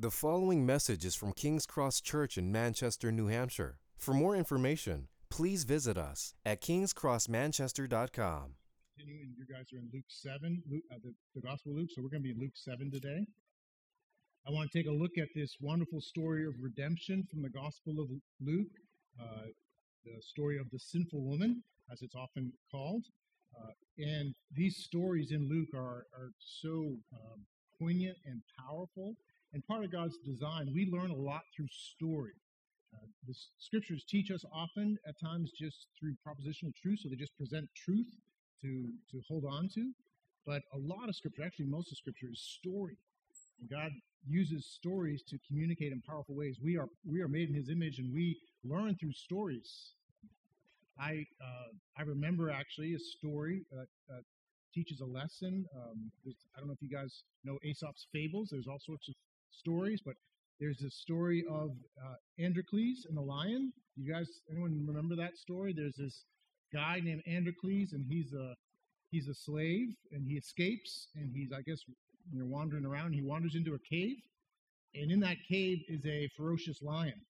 The following message is from King's Cross Church in Manchester, New Hampshire. For more information, please visit us at kingscrossmanchester.com. continuing. You guys are in Luke 7, Luke, uh, the, the Gospel of Luke, so we're going to be in Luke 7 today. I want to take a look at this wonderful story of redemption from the Gospel of Luke, uh, the story of the sinful woman, as it's often called. Uh, and these stories in Luke are, are so um, poignant and powerful, and part of God's design. We learn a lot through story. Uh, the scriptures teach us often, at times, just through propositional truth, so they just present truth to to hold on to. But a lot of scripture, actually most of scripture, is story. And God uses stories to communicate in powerful ways. We are we are made in His image, and we learn through stories. I uh, I remember actually a story that, that teaches a lesson. Um, I don't know if you guys know Aesop's fables. There's all sorts of stories, but there's a story of uh, Androcles and the lion. You guys, anyone remember that story? There's this guy named Androcles, and he's a he's a slave, and he escapes, and he's I guess you know wandering around. He wanders into a cave, and in that cave is a ferocious lion.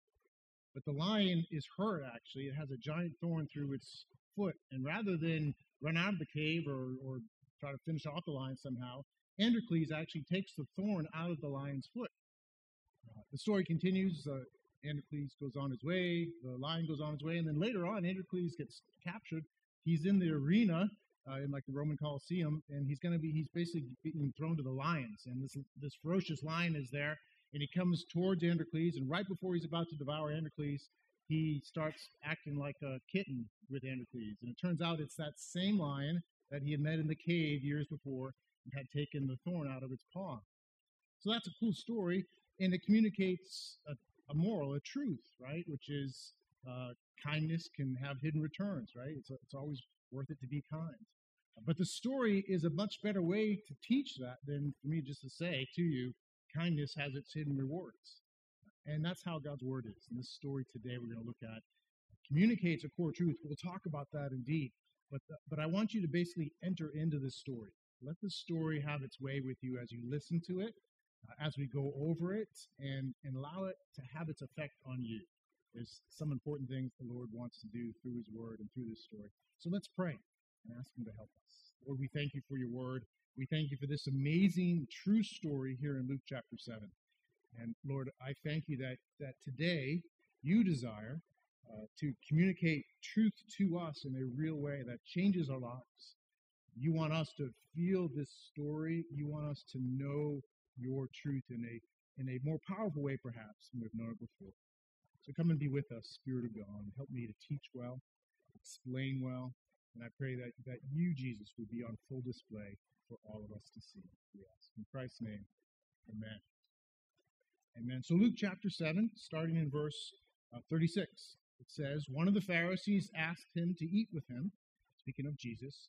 But the lion is hurt. Actually, it has a giant thorn through its foot, and rather than run out of the cave or or try to finish off the lion somehow, Androcles actually takes the thorn out of the lion's foot. Uh, the story continues. Uh, Androcles goes on his way, the lion goes on his way, and then later on, Androcles gets captured. He's in the arena, uh, in like the Roman Colosseum, and he's going to be, he's basically being thrown to the lions. And this, this ferocious lion is there, and he comes towards Androcles, and right before he's about to devour Androcles, he starts acting like a kitten with Androcles. And it turns out it's that same lion that he had met in the cave years before had taken the thorn out of its paw. So that's a cool story, and it communicates a, a moral, a truth, right? Which is uh, kindness can have hidden returns, right? It's, it's always worth it to be kind. But the story is a much better way to teach that than for me just to say to you, kindness has its hidden rewards. And that's how God's word is. And this story today we're going to look at communicates a core truth. We'll talk about that indeed. But, but I want you to basically enter into this story. Let the story have its way with you as you listen to it, uh, as we go over it, and, and allow it to have its effect on you. There's some important things the Lord wants to do through His Word and through this story. So let's pray and ask Him to help us. Lord, we thank you for your Word. We thank you for this amazing, true story here in Luke chapter 7. And Lord, I thank you that, that today you desire uh, to communicate truth to us in a real way that changes our lives. You want us to feel this story. You want us to know your truth in a in a more powerful way, perhaps, than we've known it before. So come and be with us, Spirit of God. Help me to teach well, explain well, and I pray that, that you, Jesus, would be on full display for all of us to see. We ask. In Christ's name, amen. Amen. So Luke chapter 7, starting in verse uh, 36, it says, One of the Pharisees asked him to eat with him, speaking of Jesus,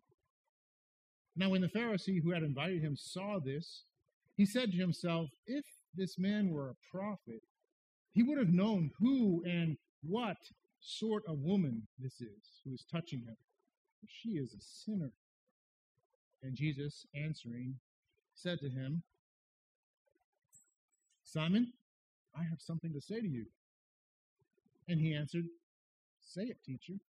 Now, when the Pharisee who had invited him saw this, he said to himself, If this man were a prophet, he would have known who and what sort of woman this is who is touching him. For she is a sinner. And Jesus, answering, said to him, Simon, I have something to say to you. And he answered, Say it, teacher.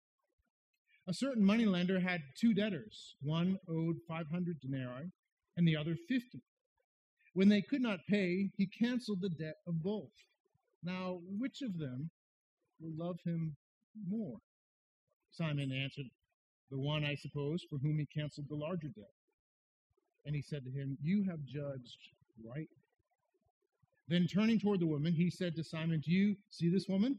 A certain moneylender had two debtors. One owed 500 denarii, and the other 50. When they could not pay, he canceled the debt of both. Now, which of them will love him more? Simon answered, The one, I suppose, for whom he canceled the larger debt. And he said to him, You have judged right. Then turning toward the woman, he said to Simon, Do you see this woman?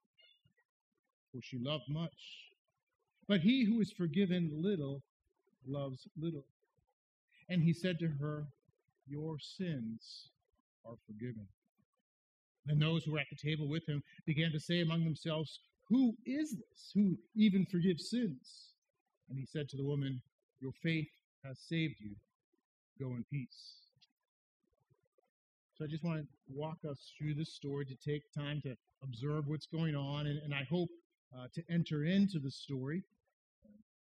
for she loved much. But he who is forgiven little loves little. And he said to her, Your sins are forgiven. Then those who were at the table with him began to say among themselves, Who is this who even forgives sins? And he said to the woman, Your faith has saved you. Go in peace. So I just want to walk us through this story to take time to observe what's going on, and, and I hope uh, to enter into the story.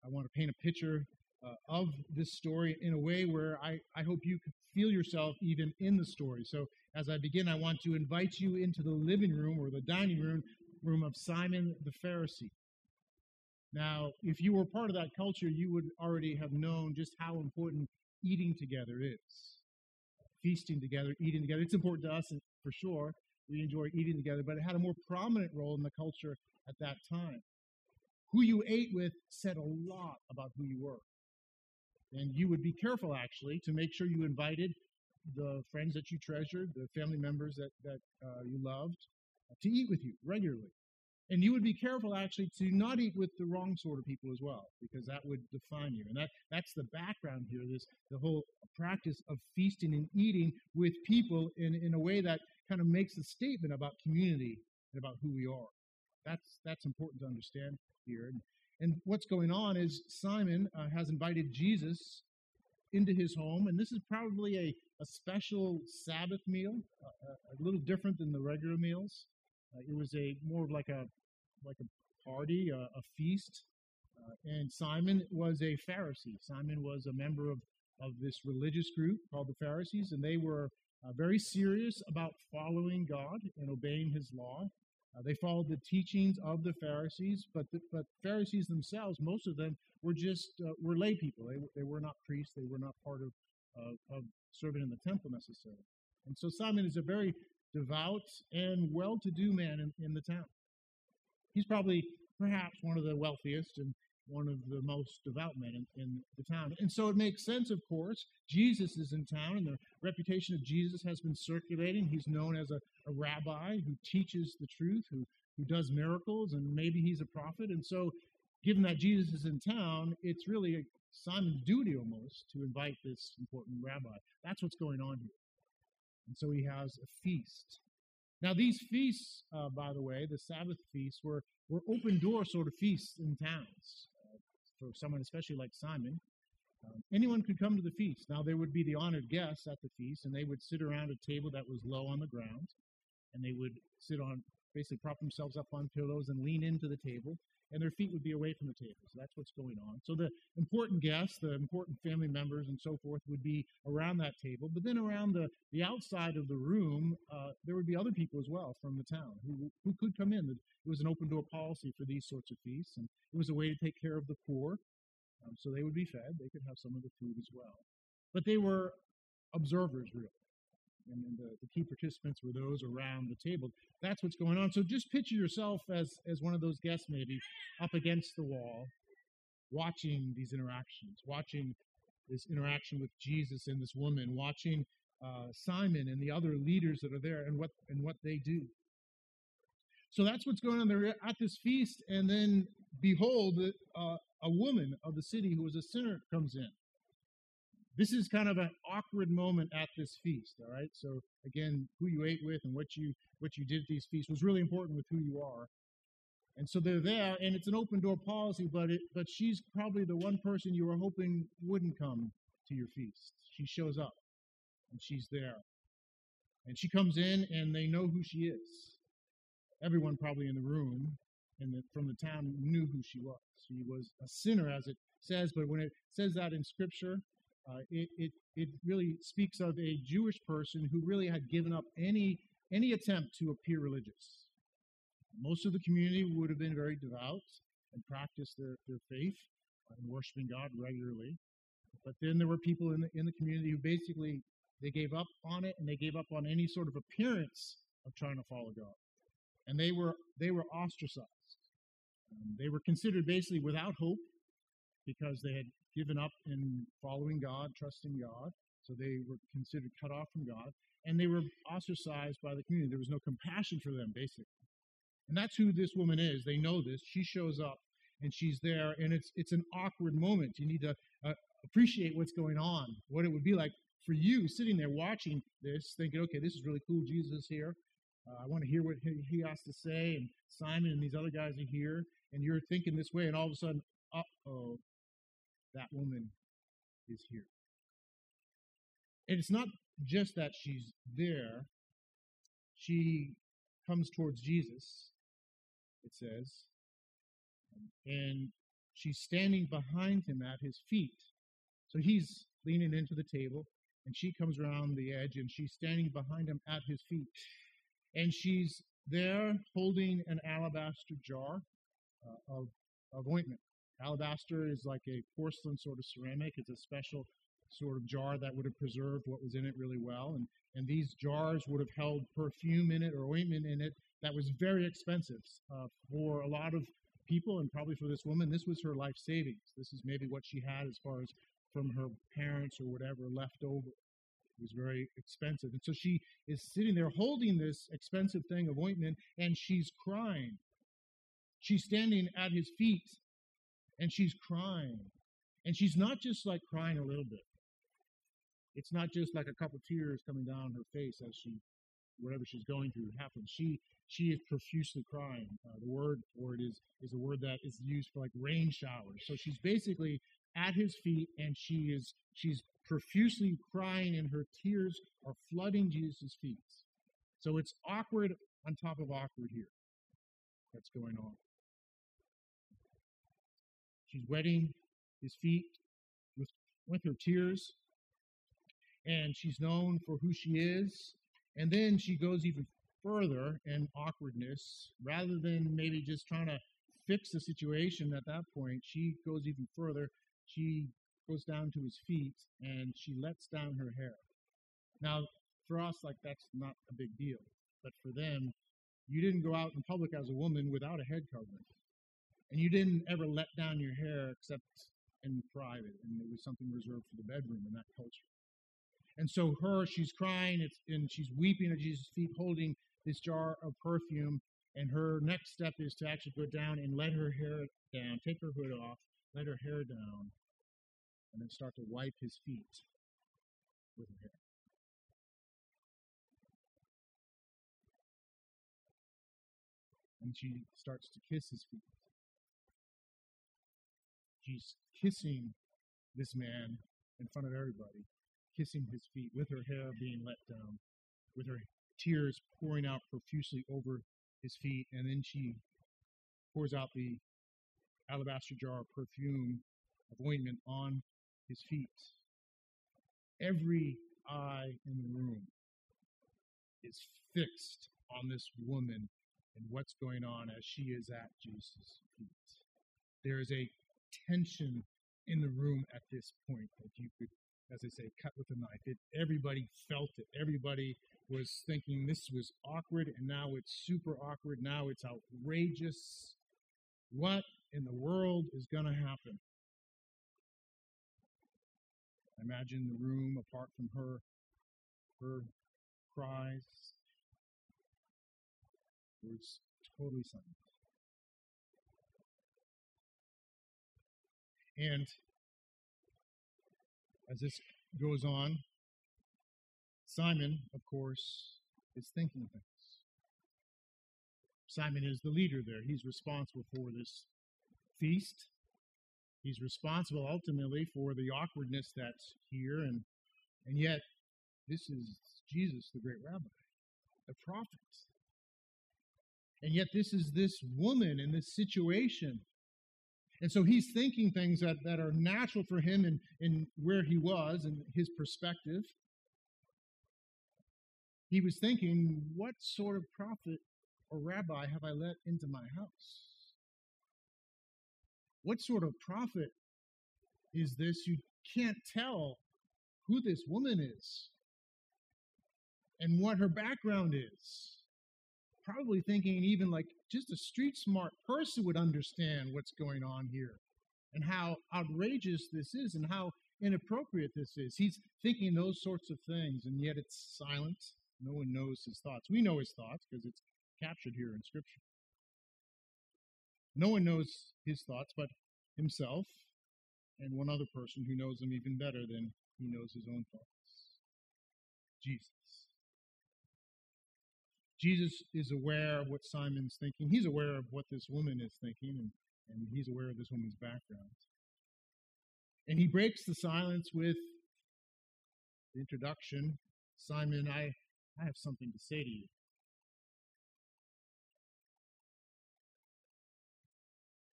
I want to paint a picture uh, of this story in a way where I, I hope you feel yourself even in the story. So as I begin, I want to invite you into the living room or the dining room room of Simon the Pharisee. Now, if you were part of that culture, you would already have known just how important eating together is feasting together, eating together. It's important to us for sure. We enjoy eating together, but it had a more prominent role in the culture at that time. Who you ate with said a lot about who you were. And you would be careful, actually, to make sure you invited the friends that you treasured, the family members that, that uh, you loved, uh, to eat with you regularly. And you would be careful actually to not eat with the wrong sort of people as well, because that would define you. And that, that's the background here, this the whole practice of feasting and eating with people in, in a way that kind of makes a statement about community and about who we are. That's that's important to understand here. And, and what's going on is Simon uh, has invited Jesus into his home, and this is probably a, a special Sabbath meal, uh, a little different than the regular meals. Uh, it was a more of like a like a party, a, a feast. Uh, and Simon was a Pharisee. Simon was a member of, of this religious group called the Pharisees, and they were uh, very serious about following God and obeying his law. Uh, they followed the teachings of the Pharisees, but the, but Pharisees themselves, most of them were just uh, were lay people. They, they were not priests. They were not part of of serving in the temple necessarily. And so Simon is a very devout and well-to-do man in, in the town. He's probably perhaps one of the wealthiest and one of the most devout men in, in, the town. And so it makes sense, of course. Jesus is in town, and the reputation of Jesus has been circulating. He's known as a, a rabbi who teaches the truth, who, who does miracles, and maybe he's a prophet. And so, given that Jesus is in town, it's really Simon's duty almost to invite this important rabbi. That's what's going on here. And so he has a feast. Now, these feasts, uh, by the way, the Sabbath feasts, were, were open door sort of feasts in towns for someone, especially like Simon. Um, anyone could come to the feast. Now, there would be the honored guests at the feast, and they would sit around a table that was low on the ground, and they would sit on, basically prop themselves up on pillows and lean into the table, and their feet would be away from the table. So that's what's going on. So the important guests, the important family members, and so forth would be around that table. But then around the, the outside of the room, uh, there would be other people as well from the town who, who could come in. It was an open door policy for these sorts of feasts, and it was a way to take care of the poor. Um, so they would be fed. They could have some of the food as well. But they were observers, really and, and the, the, key participants were those around the table. That's what's going on. So just picture yourself as as one of those guests, maybe up against the wall, watching these interactions, watching this interaction with Jesus and this woman, watching uh, Simon and the other leaders that are there, and what and what they do. So that's what's going on. They're at this feast, and then behold, uh, a woman of the city who was a sinner comes in. This is kind of an awkward moment at this feast, all right? So again, who you ate with and what you what you did at these feasts was really important with who you are. And so they're there, and it's an open door policy, but it, but she's probably the one person you were hoping wouldn't come to your feast. She shows up, and she's there, and she comes in, and they know who she is. Everyone probably in the room and the, from the town knew who she was. She was a sinner, as it says, but when it says that in Scripture, uh, it, it, it really speaks of a Jewish person who really had given up any, any attempt to appear religious. Most of the community would have been very devout and practiced their, their faith and worshiping God regularly. But then there were people in the, in the community who basically they gave up on it and they gave up on any sort of appearance of trying to follow God. And they were they were ostracized. Um, they were considered basically without hope because they had given up in following God, trusting God. So they were considered cut off from God. And they were ostracized by the community. There was no compassion for them, basically. And that's who this woman is. They know this. She shows up and she's there, and it's it's an awkward moment. You need to uh, appreciate what's going on, what it would be like for you sitting there watching this, thinking, okay, this is really cool. Jesus here. Uh, I want to hear what he, he has to say. And Simon and these other guys are here, and you're thinking this way, and all of a sudden, uh oh, that woman is here. And it's not just that she's there, she comes towards Jesus, it says, and she's standing behind him at his feet. So he's leaning into the table, and she comes around the edge, and she's standing behind him at his feet. And she's there holding an alabaster jar uh, of, of ointment. Alabaster is like a porcelain sort of ceramic. It's a special sort of jar that would have preserved what was in it really well. And, and these jars would have held perfume in it or ointment in it that was very expensive uh, for a lot of people and probably for this woman. This was her life savings. This is maybe what she had as far as from her parents or whatever left over. It was very expensive. And so she is sitting there holding this expensive thing of ointment and she's crying. She's standing at his feet and she's crying. And she's not just like crying a little bit. It's not just like a couple tears coming down her face as she, whatever she's going through happens. She she is profusely crying. Uh, the word for it is is a word that is used for like rain showers. So she's basically at his feet, and she is she's profusely crying, and her tears are flooding Jesus' feet. So it's awkward on top of awkward here. That's going on. She's wetting his feet with, with her tears, and she's known for who she is. And then she goes even further in awkwardness, rather than maybe just trying to fix the situation at that point, she goes even further. She goes down to his feet and she lets down her hair. Now, for us, like that's not a big deal, but for them, you didn't go out in public as a woman without a head covering, and you didn't ever let down your hair except in private, and it was something reserved for the bedroom in that culture. And so, her, she's crying, and she's weeping at Jesus' feet, holding this jar of perfume. And her next step is to actually go down and let her hair down, take her hood off, let her hair down, and then start to wipe his feet with her hair. And she starts to kiss his feet. She's kissing this man in front of everybody, kissing his feet with her hair being let down, with her tears pouring out profusely over his feet, and then she pours out the alabaster jar of perfume of ointment on his feet. Every eye in the room is fixed on this woman and what's going on as she is at Jesus' feet. There is a tension in the room at this point that you could, as I say, cut with a knife. It, everybody felt it. Everybody was thinking this was awkward, and now it's super awkward. Now it's outrageous. What in the world is going to happen? Imagine the room, apart from her, her cries, was totally silent. And as this goes on, Simon, of course, is thinking things. Simon is the leader there. He's responsible for this feast. He's responsible ultimately for the awkwardness that's here, and and yet this is Jesus, the great rabbi, the prophet. And yet this is this woman in this situation. And so he's thinking things that, that are natural for him in, in where he was and his perspective he was thinking, what sort of prophet or rabbi have I let into my house? What sort of prophet is this? You can't tell who this woman is and what her background is. Probably thinking even like just a street smart person would understand what's going on here and how outrageous this is and how inappropriate this is. He's thinking those sorts of things, and yet it's silent. No one knows his thoughts. We know his thoughts because it's captured here in Scripture. No one knows his thoughts but himself and one other person who knows him even better than he knows his own thoughts Jesus. Jesus is aware of what Simon's thinking. He's aware of what this woman is thinking, and, and he's aware of this woman's background. And he breaks the silence with the introduction Simon, I, I have something to say to you.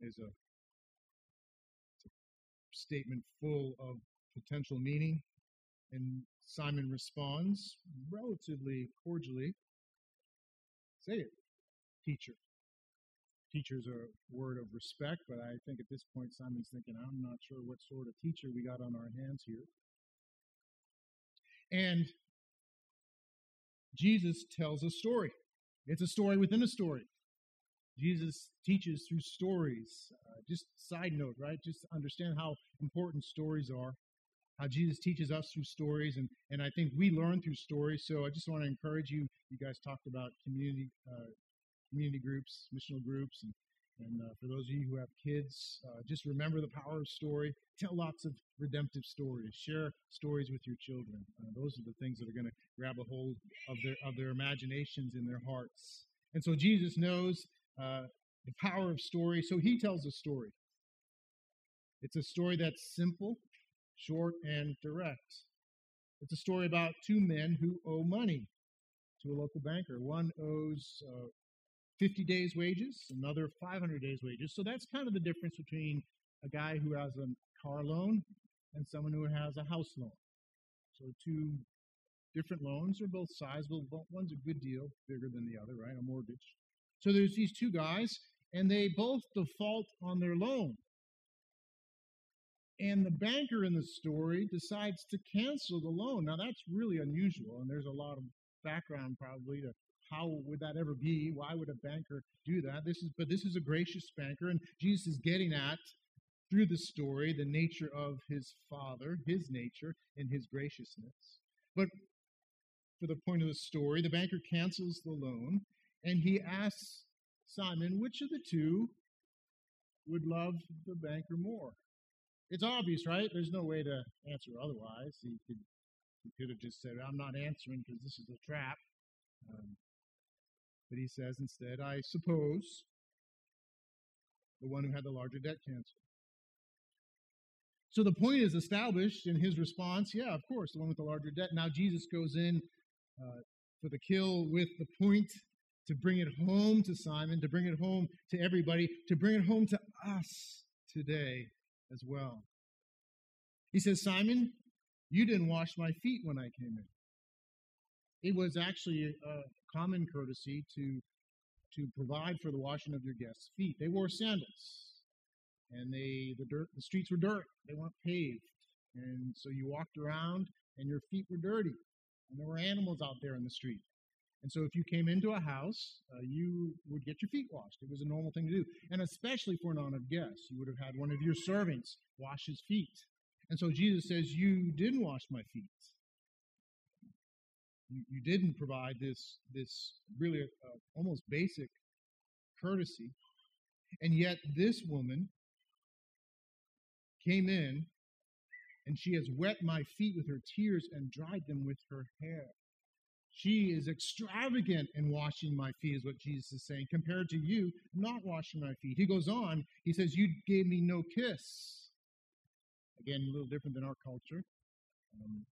Is a, a statement full of potential meaning. And Simon responds relatively cordially Say it, teacher. Teacher's a word of respect, but I think at this point Simon's thinking, I'm not sure what sort of teacher we got on our hands here. And Jesus tells a story. It's a story within a story. Jesus teaches through stories. Uh, just side note, right? Just understand how important stories are how Jesus teaches us through stories, and, and I think we learn through stories. So I just want to encourage you. You guys talked about community uh, community groups, missional groups, and, and uh, for those of you who have kids, uh, just remember the power of story. Tell lots of redemptive stories. Share stories with your children. Uh, those are the things that are going to grab a hold of their of their imaginations in their hearts. And so Jesus knows uh, the power of story, so he tells a story. It's a story that's simple short and direct. It's a story about two men who owe money to a local banker. One owes uh, 50 days' wages, another 500 days' wages. So that's kind of the difference between a guy who has a car loan and someone who has a house loan. So two different loans are both sizable. One's a good deal, bigger than the other, right? A mortgage. So there's these two guys, and they both default on their loan. And the banker in the story decides to cancel the loan. Now, that's really unusual, and there's a lot of background probably to how would that ever be? Why would a banker do that? This is, but this is a gracious banker, and Jesus is getting at through the story the nature of his father, his nature, and his graciousness. But for the point of the story, the banker cancels the loan, and he asks Simon, which of the two would love the banker more? It's obvious, right? There's no way to answer otherwise. He could, he could have just said, I'm not answering because this is a trap. Um, but he says instead, I suppose the one who had the larger debt canceled. So the point is established in his response. Yeah, of course, the one with the larger debt. Now Jesus goes in uh, for the kill with the point to bring it home to Simon, to bring it home to everybody, to bring it home to us today as well. He says, Simon, you didn't wash my feet when I came in. It was actually a common courtesy to, to provide for the washing of your guests' feet. They wore sandals, and they the dirt the streets were dirt. They weren't paved, and so you walked around, and your feet were dirty, and there were animals out there in the street. And so if you came into a house, uh, you would get your feet washed. It was a normal thing to do. And especially for an honored guest, you would have had one of your servants wash his feet. And so Jesus says, You didn't wash my feet. You, you didn't provide this, this really uh, almost basic courtesy. And yet this woman came in and she has wet my feet with her tears and dried them with her hair. She is extravagant in washing my feet, is what Jesus is saying, compared to you not washing my feet. He goes on, he says, You gave me no kiss. Again, a little different than our culture. Um,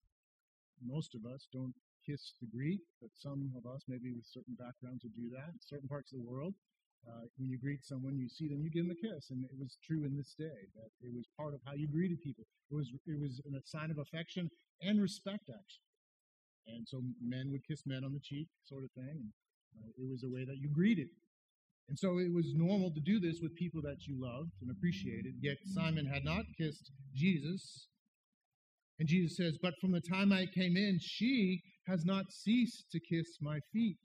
most of us don't kiss the greet, but some of us, maybe with certain backgrounds, would do that. In certain parts of the world, uh, when you greet someone, you see them, you give them a kiss, and it was true in this day that it was part of how you greeted people. It was it was a sign of affection and respect, actually. And so men would kiss men on the cheek, sort of thing. And, uh, it was a way that you greeted. And so it was normal to do this with people that you loved and appreciated. Yet Simon had not kissed Jesus. And Jesus says, But from the time I came in, she has not ceased to kiss my feet.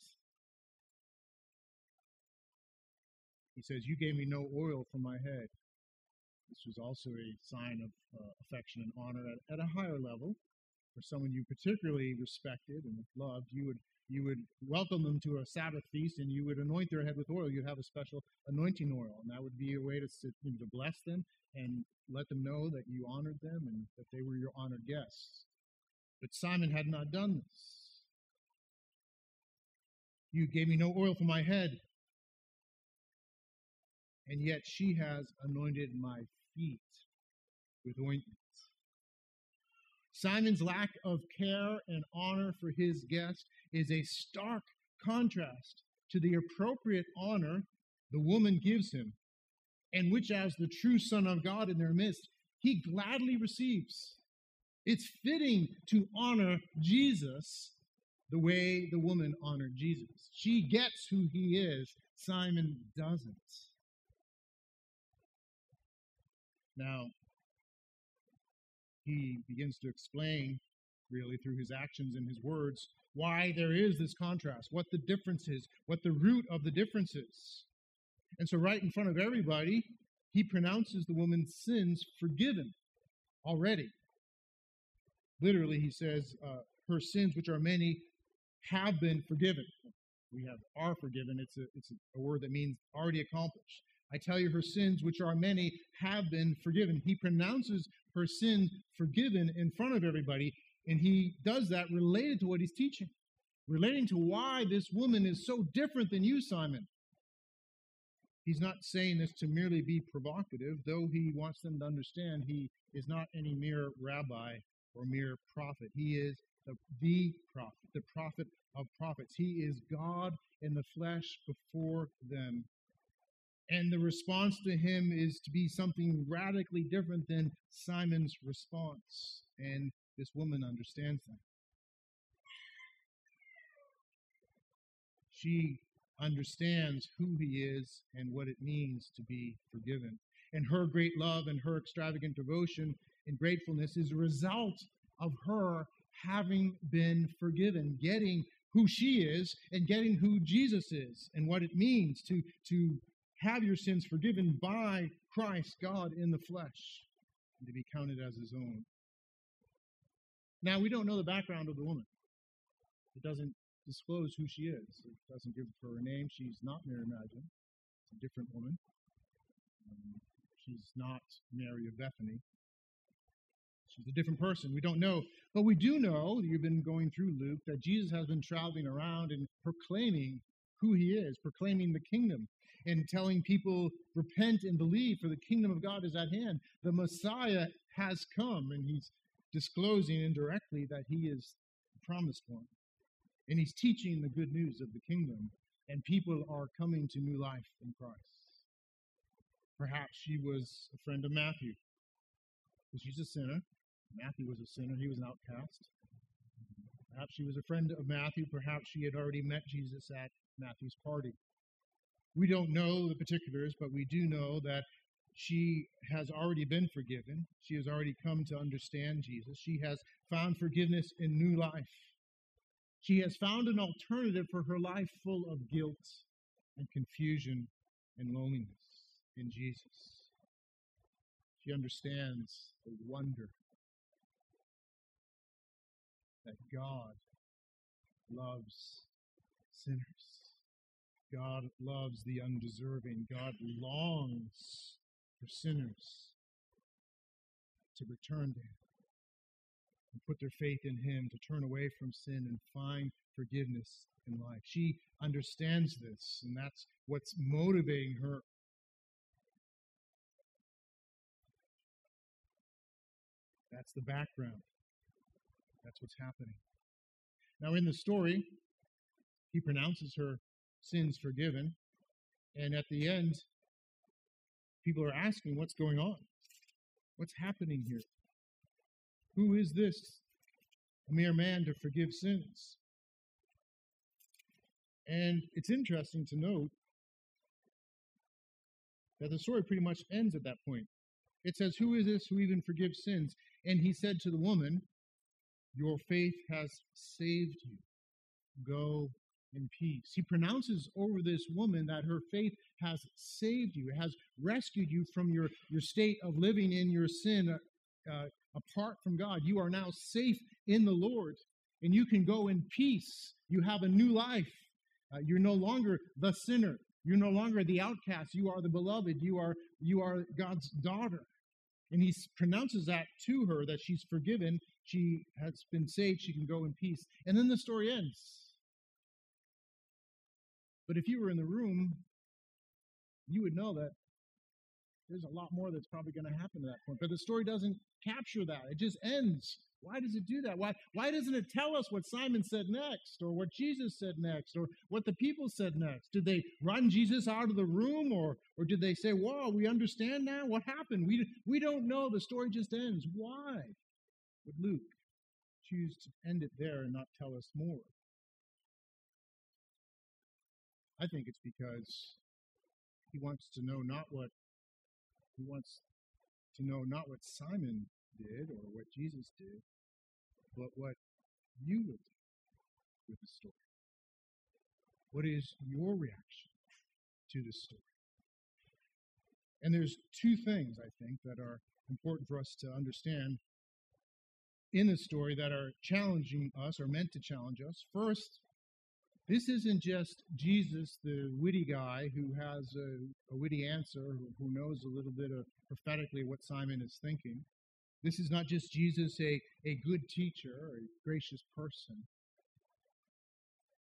He says, You gave me no oil for my head. This was also a sign of uh, affection and honor at, at a higher level. For someone you particularly respected and loved, you would you would welcome them to a Sabbath feast and you would anoint their head with oil. You'd have a special anointing oil, and that would be a way to, you know, to bless them and let them know that you honored them and that they were your honored guests. But Simon had not done this. You gave me no oil for my head, and yet she has anointed my feet with ointment. Simon's lack of care and honor for his guest is a stark contrast to the appropriate honor the woman gives him, and which, as the true Son of God in their midst, he gladly receives. It's fitting to honor Jesus the way the woman honored Jesus. She gets who he is, Simon doesn't. Now, he begins to explain, really, through his actions and his words, why there is this contrast, what the difference is, what the root of the difference is. And so, right in front of everybody, he pronounces the woman's sins forgiven already. Literally, he says, uh, her sins, which are many, have been forgiven. We have are forgiven. It's a, it's a word that means already accomplished. I tell you, her sins, which are many, have been forgiven. He pronounces her sin forgiven in front of everybody, and he does that related to what he's teaching, relating to why this woman is so different than you, Simon. He's not saying this to merely be provocative, though he wants them to understand he is not any mere rabbi or mere prophet. He is the, the prophet, the prophet of prophets. He is God in the flesh before them and the response to him is to be something radically different than Simon's response. And this woman understands that. She understands who he is and what it means to be forgiven. And her great love and her extravagant devotion and gratefulness is a result of her having been forgiven, getting who she is and getting who Jesus is and what it means to, to have your sins forgiven by Christ, God in the flesh, and to be counted as his own. Now, we don't know the background of the woman. It doesn't disclose who she is. It doesn't give her a name. She's not Mary Magdalene. It's a different woman. Um, she's not Mary of Bethany. She's a different person. We don't know. But we do know, you've been going through Luke, that Jesus has been traveling around and proclaiming who he is, proclaiming the kingdom and telling people, repent and believe, for the kingdom of God is at hand. The Messiah has come, and he's disclosing indirectly that he is the promised one. And he's teaching the good news of the kingdom, and people are coming to new life in Christ. Perhaps she was a friend of Matthew, because she's a sinner. Matthew was a sinner, he was an outcast. Perhaps she was a friend of Matthew. Perhaps she had already met Jesus at Matthew's party. We don't know the particulars, but we do know that she has already been forgiven. She has already come to understand Jesus. She has found forgiveness in new life. She has found an alternative for her life full of guilt and confusion and loneliness in Jesus. She understands the wonder that God loves sinners. God loves the undeserving. God longs for sinners to return to Him and put their faith in Him, to turn away from sin and find forgiveness in life. She understands this, and that's what's motivating her. That's the background. That's what's happening. Now, in the story, he pronounces her sins forgiven. And at the end, people are asking, what's going on? What's happening here? Who is this? A mere man to forgive sins. And it's interesting to note that the story pretty much ends at that point. It says, Who is this who even forgives sins? And he said to the woman, Your faith has saved you. Go in peace. He pronounces over this woman that her faith has saved you, has rescued you from your, your state of living in your sin uh, uh, apart from God. You are now safe in the Lord, and you can go in peace. You have a new life. Uh, you're no longer the sinner. You're no longer the outcast. You are the beloved. You are you are God's daughter. And he pronounces that to her that she's forgiven. She has been saved. She can go in peace. And then the story ends. But if you were in the room, you would know that there's a lot more that's probably going to happen to that point. But the story doesn't capture that. It just ends. Why does it do that? Why, why doesn't it tell us what Simon said next, or what Jesus said next, or what the people said next? Did they run Jesus out of the room, or, or did they say, Whoa, we understand now? What happened? We, we don't know. The story just ends. Why would Luke choose to end it there and not tell us more? I think it's because he wants to know not what he wants to know not what Simon did or what Jesus did, but what you will do with the story. What is your reaction to the story? And there's two things I think that are important for us to understand in the story that are challenging us or meant to challenge us. First, this isn't just Jesus, the witty guy who has a, a witty answer, who, who knows a little bit of prophetically what Simon is thinking. This is not just Jesus, a, a good teacher, a gracious person.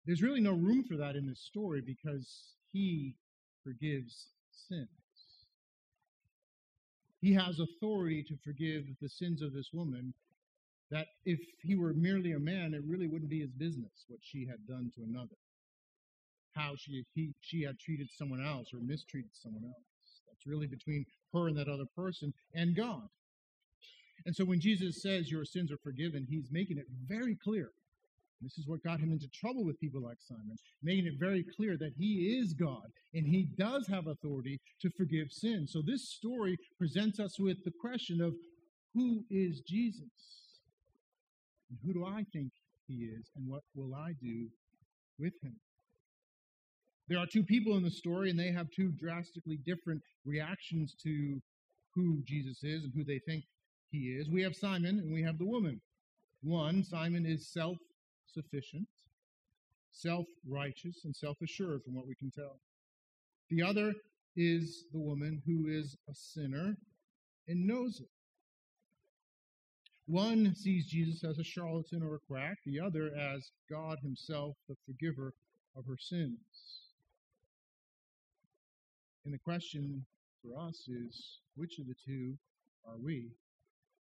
There's really no room for that in this story because he forgives sins. He has authority to forgive the sins of this woman that if he were merely a man, it really wouldn't be his business what she had done to another, how she, he, she had treated someone else or mistreated someone else. That's really between her and that other person and God. And so when Jesus says your sins are forgiven, he's making it very clear. This is what got him into trouble with people like Simon, making it very clear that he is God and he does have authority to forgive sin. So this story presents us with the question of who is Jesus? And who do I think he is? And what will I do with him? There are two people in the story, and they have two drastically different reactions to who Jesus is and who they think he is. We have Simon and we have the woman. One, Simon is self sufficient, self righteous, and self assured, from what we can tell. The other is the woman who is a sinner and knows it. One sees Jesus as a charlatan or a quack, the other as God Himself, the forgiver of her sins. And the question for us is which of the two are we?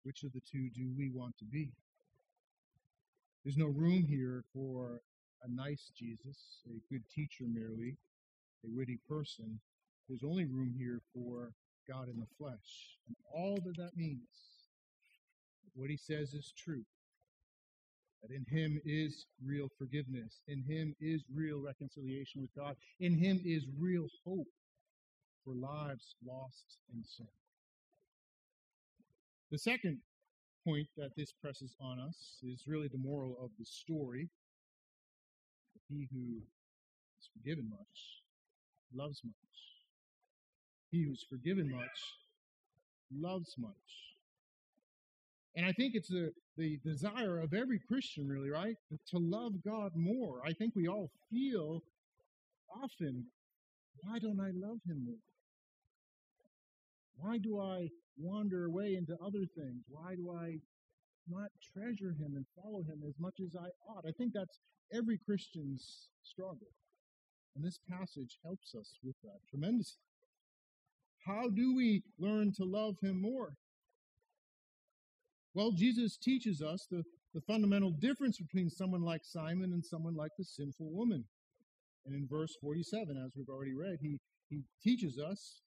Which of the two do we want to be? There's no room here for a nice Jesus, a good teacher merely, a witty person. There's only room here for God in the flesh. And all that that means what he says is true. That in him is real forgiveness. In him is real reconciliation with God. In him is real hope for lives lost in sin. The second point that this presses on us is really the moral of the story. He who is forgiven much loves much. He who's forgiven much loves much. And I think it's the, the desire of every Christian, really, right? To love God more. I think we all feel often, why don't I love Him more? Why do I wander away into other things? Why do I not treasure Him and follow Him as much as I ought? I think that's every Christian's struggle. And this passage helps us with that tremendously. How do we learn to love Him more? Well, Jesus teaches us the, the fundamental difference between someone like Simon and someone like the sinful woman. And in verse 47, as we've already read, he, he teaches us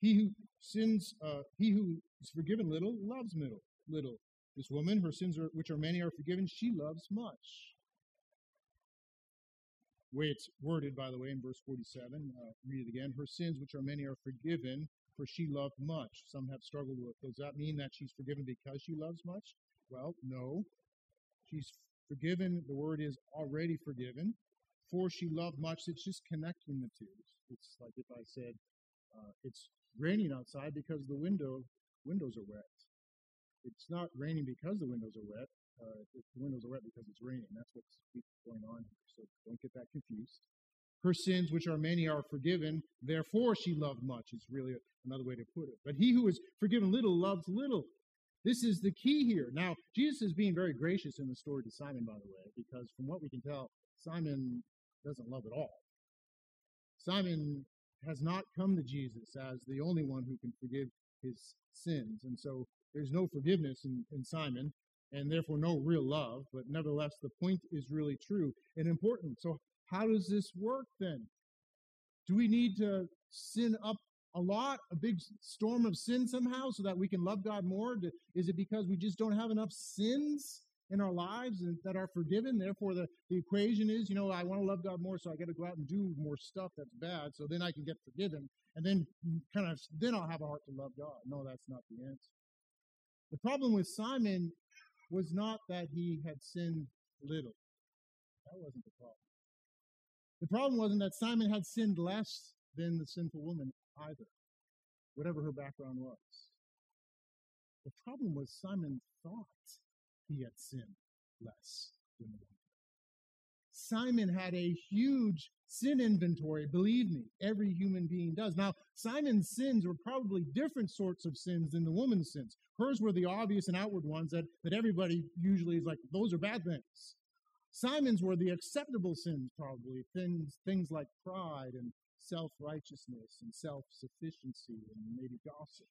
he who sins, uh, he who is forgiven little, loves little. little. This woman, her sins, are, which are many, are forgiven. She loves much. Way it's worded, by the way, in verse 47, uh, read it again. Her sins, which are many, are forgiven for she loved much. Some have struggled with. Does that mean that she's forgiven because she loves much? Well, no. She's forgiven. The word is already forgiven. for she loved much. It's just connecting the two. It's like if I said, uh, it's raining outside because the window windows are wet. It's not raining because the windows are wet. Uh, the windows are wet because it's raining. That's what's going on here. So don't get that confused. Her sins, which are many, are forgiven. Therefore, she loved much, is really another way to put it. But he who is forgiven little loves little. This is the key here. Now, Jesus is being very gracious in the story to Simon, by the way, because from what we can tell, Simon doesn't love at all. Simon has not come to Jesus as the only one who can forgive his sins. And so there's no forgiveness in, in Simon, and therefore no real love. But nevertheless, the point is really true and important. So, how does this work then? Do we need to sin up a lot, a big storm of sin somehow, so that we can love God more? Is it because we just don't have enough sins in our lives that are forgiven? Therefore, the, the equation is, you know, I want to love God more, so I got to go out and do more stuff that's bad, so then I can get forgiven, and then mm, kind of then I'll have a heart to love God. No, that's not the answer. The problem with Simon was not that he had sinned little. That wasn't the problem. The problem wasn't that Simon had sinned less than the sinful woman either, whatever her background was. The problem was Simon thought he had sinned less than the woman. Simon had a huge sin inventory, believe me, every human being does. Now, Simon's sins were probably different sorts of sins than the woman's sins. Hers were the obvious and outward ones that, that everybody usually is like, those are bad things. Simon's were the acceptable sins, probably, things, things like pride and self righteousness and self sufficiency and maybe gossip.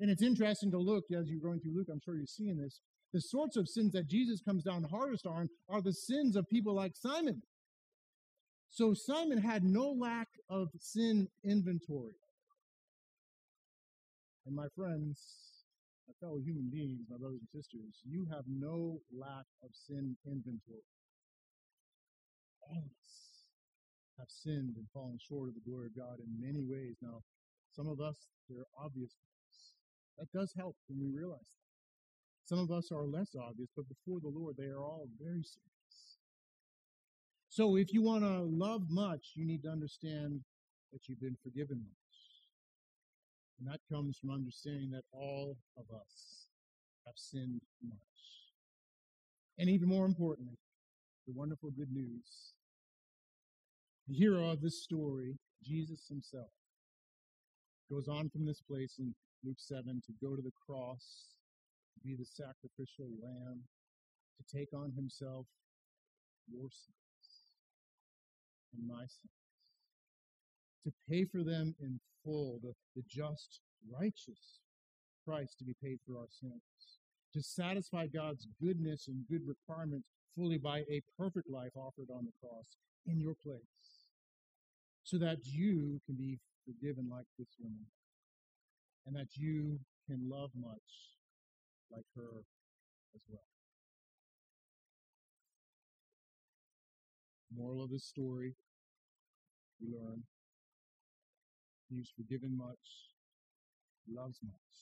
And it's interesting to look as you're going through Luke, I'm sure you're seeing this. The sorts of sins that Jesus comes down hardest on are the sins of people like Simon. So Simon had no lack of sin inventory. And my friends, fellow human beings, my brothers and sisters, you have no lack of sin inventory. All of us have sinned and fallen short of the glory of God in many ways. Now, some of us, they're obvious ones. That does help when we realize that. Some of us are less obvious, but before the Lord, they are all very serious. So if you want to love much, you need to understand that you've been forgiven much. And that comes from understanding that all of us have sinned much. And even more importantly, the wonderful good news. The hero of this story, Jesus himself, goes on from this place in Luke 7 to go to the cross to be the sacrificial lamb, to take on himself your sins and my sins, to pay for them in full, the, the just, righteous price to be paid for our sins, to satisfy God's goodness and good requirements fully by a perfect life offered on the cross in your place, so that you can be forgiven like this woman, and that you can love much like her as well. Moral of this story, we learn he's forgiven much, loves much.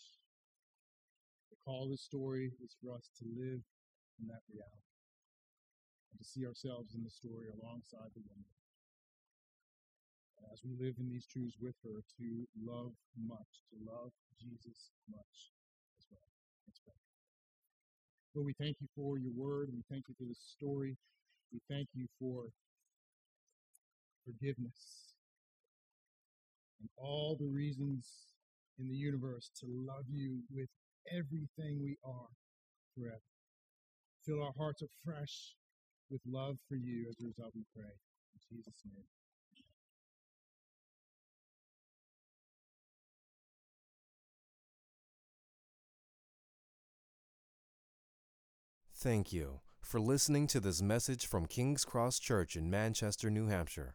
The call of this story is for us to live in that reality and to see ourselves in the story alongside the woman. As we live in these truths with her, to love much, to love Jesus much as well. Let's pray. Lord, we thank you for your word. We thank you for this story. We thank you for forgiveness and all the reasons in the universe to love you with everything we are forever. Fill our hearts afresh with love for you as a result, we pray. In Jesus' name. Thank you for listening to this message from King's Cross Church in Manchester, New Hampshire.